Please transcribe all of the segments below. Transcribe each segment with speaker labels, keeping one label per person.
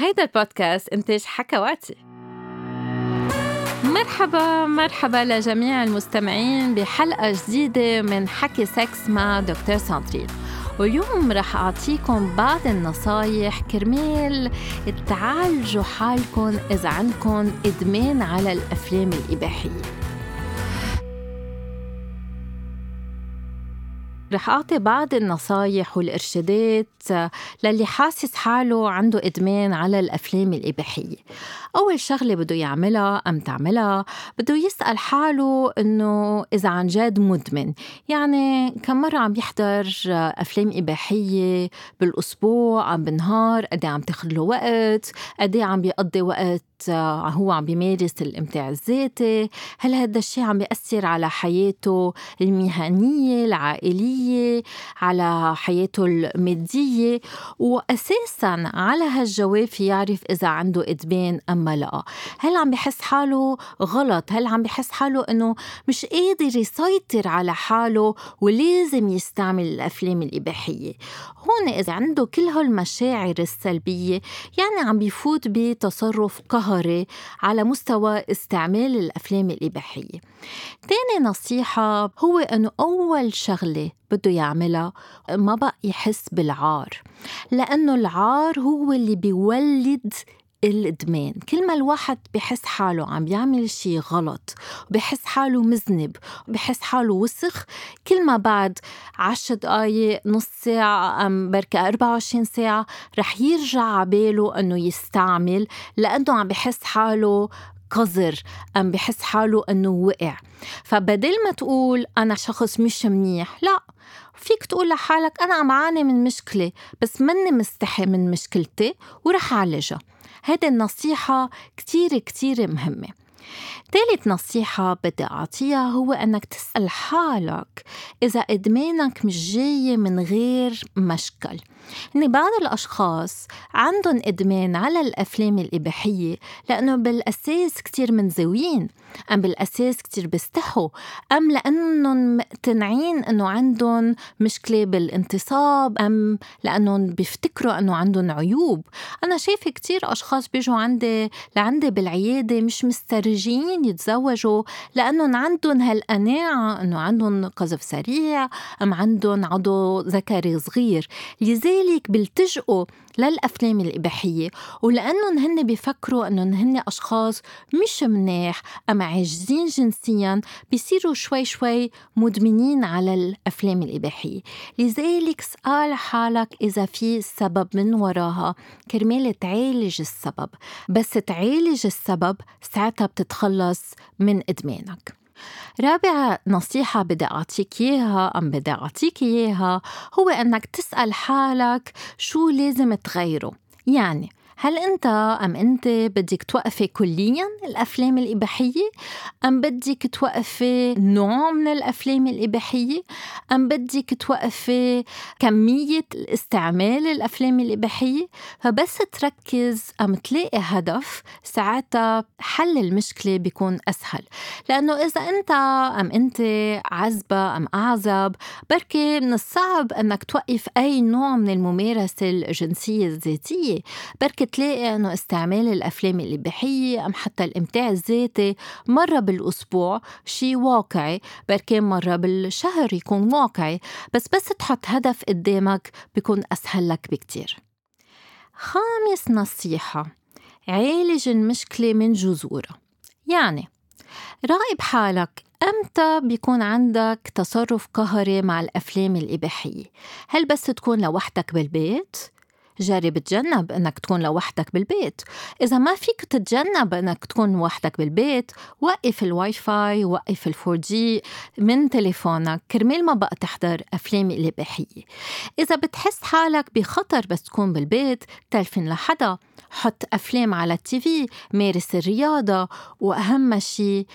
Speaker 1: هيدا البودكاست إنتاج حكواتي. مرحبا مرحبا لجميع المستمعين بحلقة جديدة من حكي سكس مع دكتور ساندرين. واليوم رح أعطيكم بعض النصايح كرمال تعالجوا حالكم إذا عندكم إدمان على الأفلام الإباحية. رح أعطي بعض النصايح والإرشادات للي حاسس حاله عنده إدمان على الأفلام الإباحية. أول شغلة بده يعملها أم تعملها بده يسأل حاله إنه إذا عن جد مدمن. يعني كم مرة عم يحضر أفلام إباحية بالأسبوع أم بالنهار قد إيه عم تاخد له وقت قد إيه عم بيقضي وقت هو عم بيمارس الامتاع الذاتي. هل هذا الشيء عم بيأثر على حياته المهنية العائلية على حياته المادية؟ وأساسا على هالجواب يعرف إذا عنده إدمان أم لا. هل عم بحس حاله غلط؟ هل عم بحس حاله أنه مش قادر يسيطر على حاله ولازم يستعمل الأفلام الإباحية؟ هون إذا عنده كل هالمشاعر السلبية يعني عم بيفوت بتصرف قهر قهري على مستوى استعمال الأفلام الإباحية. تاني نصيحة هو أنه أول شغلة بده يعملها ما بقى يحس بالعار لأنه العار هو اللي بيولد الإدمان. كل ما الواحد بحس حاله عم بيعمل شي غلط بحس حاله مذنب بحس حاله وسخ. كل ما بعد عشر دقايق نص ساعة أم بركة 24 ساعة رح يرجع عباله أنه يستعمل لأنه عم بحس حاله قذر أم بحس حاله أنه وقع. فبدل ما تقول أنا شخص مش منيح لا. فيك تقول لحالك أنا عم عاني من مشكلة بس مني مستحي من مشكلتي ورح أعالجها. هيدي النصيحة كتير كتير مهمة. ثالث نصيحة بدي أعطيها هو أنك تسأل حالك إذا إدمانك مش جاي من غير مشكل. إن بعض الأشخاص عندهم إدمان على الأفلام الإباحية لأنه بالأساس كتير منزوين أم بالأساس كتير بيستحوا أم لأنهم مقتنعين أنه عندهم مشكلة بالانتصاب أم لأنهم بيفتكروا أنه عندهم عيوب. أنا شايفة كتير أشخاص بيجوا عندي لعندي بالعيادة مش مسترجين يتزوجوا لأنهم عندهم هالقناعة أنه عندهم قذف سريع أم عندهم عضو ذكري صغير. لذلك بيلتجئوا للأفلام الإباحية ولأنهم هن بيفكروا أنهم هن أشخاص مش مناح أما عاجزين جنسيا بيصيروا شوي شوي مدمنين على الأفلام الإباحية. لذلك سأل حالك إذا في سبب من وراها. كرمال تعالج السبب. بس تعالج السبب ساعتها بتتخلص من إدمانك. رابع نصيحة بدي أعطيك إياها أم بدي أعطيك إياها؟ هو أنك تسأل حالك شو لازم تغيره. يعني هل أنت أم أنت بدك توقفي كليا الأفلام الإباحية؟ أم بدك توقفي نوع من الأفلام الإباحية؟ أم بدك توقفي كمية استعمال الأفلام الإباحية؟ فبس تركز أم تلاقي هدف ساعتها حل المشكلة بيكون أسهل لأنه إذا أنت أم أنت عزبة أم أعزب بركي من الصعب أنك توقف أي نوع من الممارسة الجنسية الذاتية بركي تلاقي إنه استعمال الأفلام الاباحيه أم حتى الإمتاع الذاتي مرة بالأسبوع شيء واقعي بركي مرة بالشهر يكون واقعي بس بس تحط هدف قدامك بيكون أسهل لك بكتير. خامس نصيحة عالج المشكلة من جذورها يعني راقب حالك إمتى بيكون عندك تصرف قهري مع الأفلام الاباحيه هل بس تكون لوحدك بالبيت؟ جرب تجنب إنك تكون لوحدك بالبيت. إذا ما فيك تتجنب إنك تكون وحدك بالبيت وقف الواي فاي وقف ال 4G من تليفونك. كرمال ما بقى تحضر أفلام الاباحيه إذا بتحس حالك بخطر بس تكون بالبيت تلفن لحدا. حط أفلام على التي في مارس الرياضة. وأهم شيء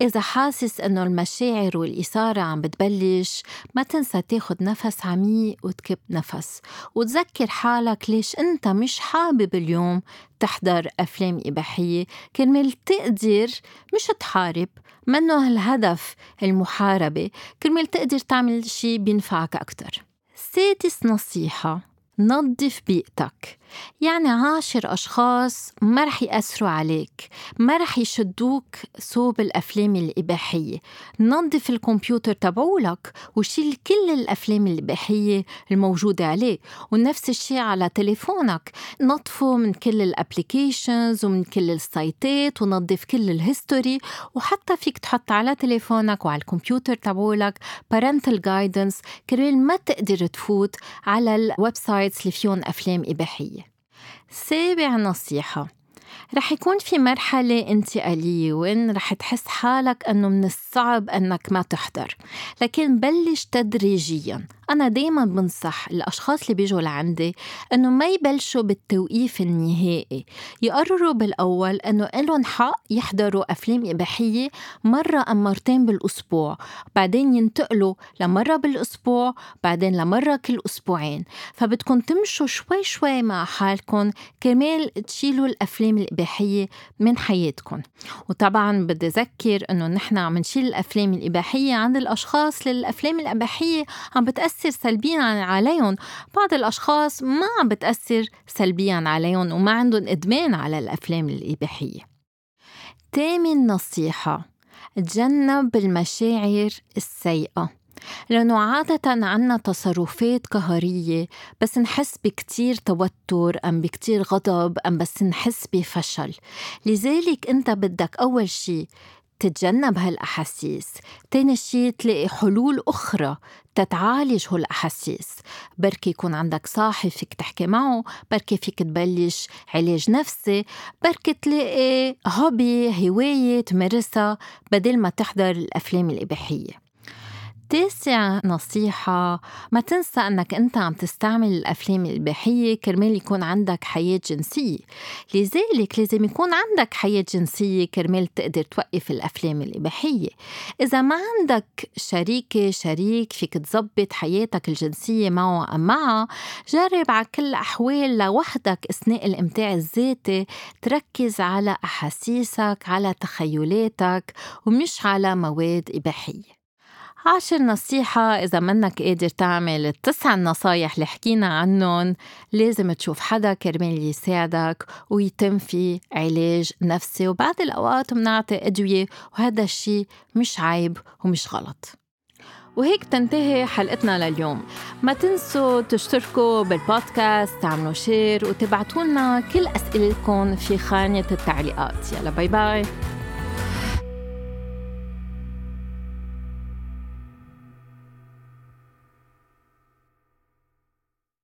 Speaker 1: إذا حاسس إنه المشاعر والإثارة عم بتبلش ما تنسى تاخد نفس عميق وتكب نفس. وتذكر حالك ليش أنت مش حابب اليوم تحضر أفلام إباحية؟ كرمال تقدر مش تحارب منه هالهدف المحاربة. كرمال تقدر تعمل شي بينفعك أكتر. سادس نصيحة نظف بيئتك. يعني عاشر أشخاص ما رح يأثروا عليك ما رح يشدوك صوب الأفلام الإباحية. نظف الكمبيوتر تبعولك وشيل كل الأفلام الإباحية الموجودة عليه ونفس الشيء على تليفونك. نظفه من كل ال applications ومن كل السايتات ونظف كل ال history وحتى فيك تحط على تليفونك وعلى الكمبيوتر تبعولك parental guidance كرمال ما تقدر تفوت على ال websites اللي فيهم أفلام إباحية. سابع نصيحة رح يكون في مرحلة انتقالية وين رح تحس حالك أنه من الصعب أنك ما تحضر. لكن بلش تدريجيا. أنا دايما بنصح الأشخاص اللي بيجوا لعندي إنه ما يبلشوا بالتوقيف النهائي. يقرروا بالأول إنه إلهم حق يحضروا أفلام إباحية مرة أم مرتين بالأسبوع. بعدين ينتقلوا لمرة بالأسبوع بعدين لمرة كل أسبوعين. فبدكم تمشوا شوي شوي مع حالكم. كرمال تشيلوا الأفلام الإباحية من حياتكم وطبعا بدي أذكر إنه نحن عم نشيل الأفلام الإباحية عند الأشخاص للأفلام الإباحية عم بتأثر سلبيا عليهم بعض الأشخاص ما عم بتأثر سلبيا عليهم وما عندهم إدمان على الأفلام الإباحية. تامن نصيحة تجنب المشاعر السيئة. لأنه عادة عنا تصرفات قهرية بس نحس بكتير توتر أم بكتير غضب أم بس نحس بفشل. لذلك أنت بدك أول شي تتجنب هالأحاسيس. تاني شي تلاقي حلول أخرى تتعالج هالأحاسيس. بركي يكون عندك صاحب فيك تحكي معه بركي فيك تبلش علاج نفسي بركي تلاقي هوبي هواية تمارسها بدل ما تحضر الأفلام الإباحية. تاسع نصيحة. ما تنسى أنك أنت عم تستعمل الأفلام الإباحية كرمال يكون عندك حياة جنسية. لذلك لازم يكون عندك حياة جنسية كرمال تقدر توقف الأفلام الإباحية. إذا ما عندك شريكة شريك فيك تزبط حياتك الجنسية معه أم معها جرب على كل الأحوال لوحدك أثناء الإمتاع الذاتي. تركز على أحاسيسك على تخيلاتك ومش على مواد إباحية. عاشر نصيحة إذا منك قادر تعمل التسع النصايح اللي حكينا عنهم لازم تشوف حدا كرمال يساعدك ويتم في علاج نفسي. وبعد الأوقات بنعطي أدوية وهذا الشيء مش عيب ومش غلط. وهيك تنتهي حلقتنا لليوم. ما تنسوا تشتركوا بالبودكاست تعملوا share وتبعتوا لنا كل أسئلتكم في خانة التعليقات. يلا bye bye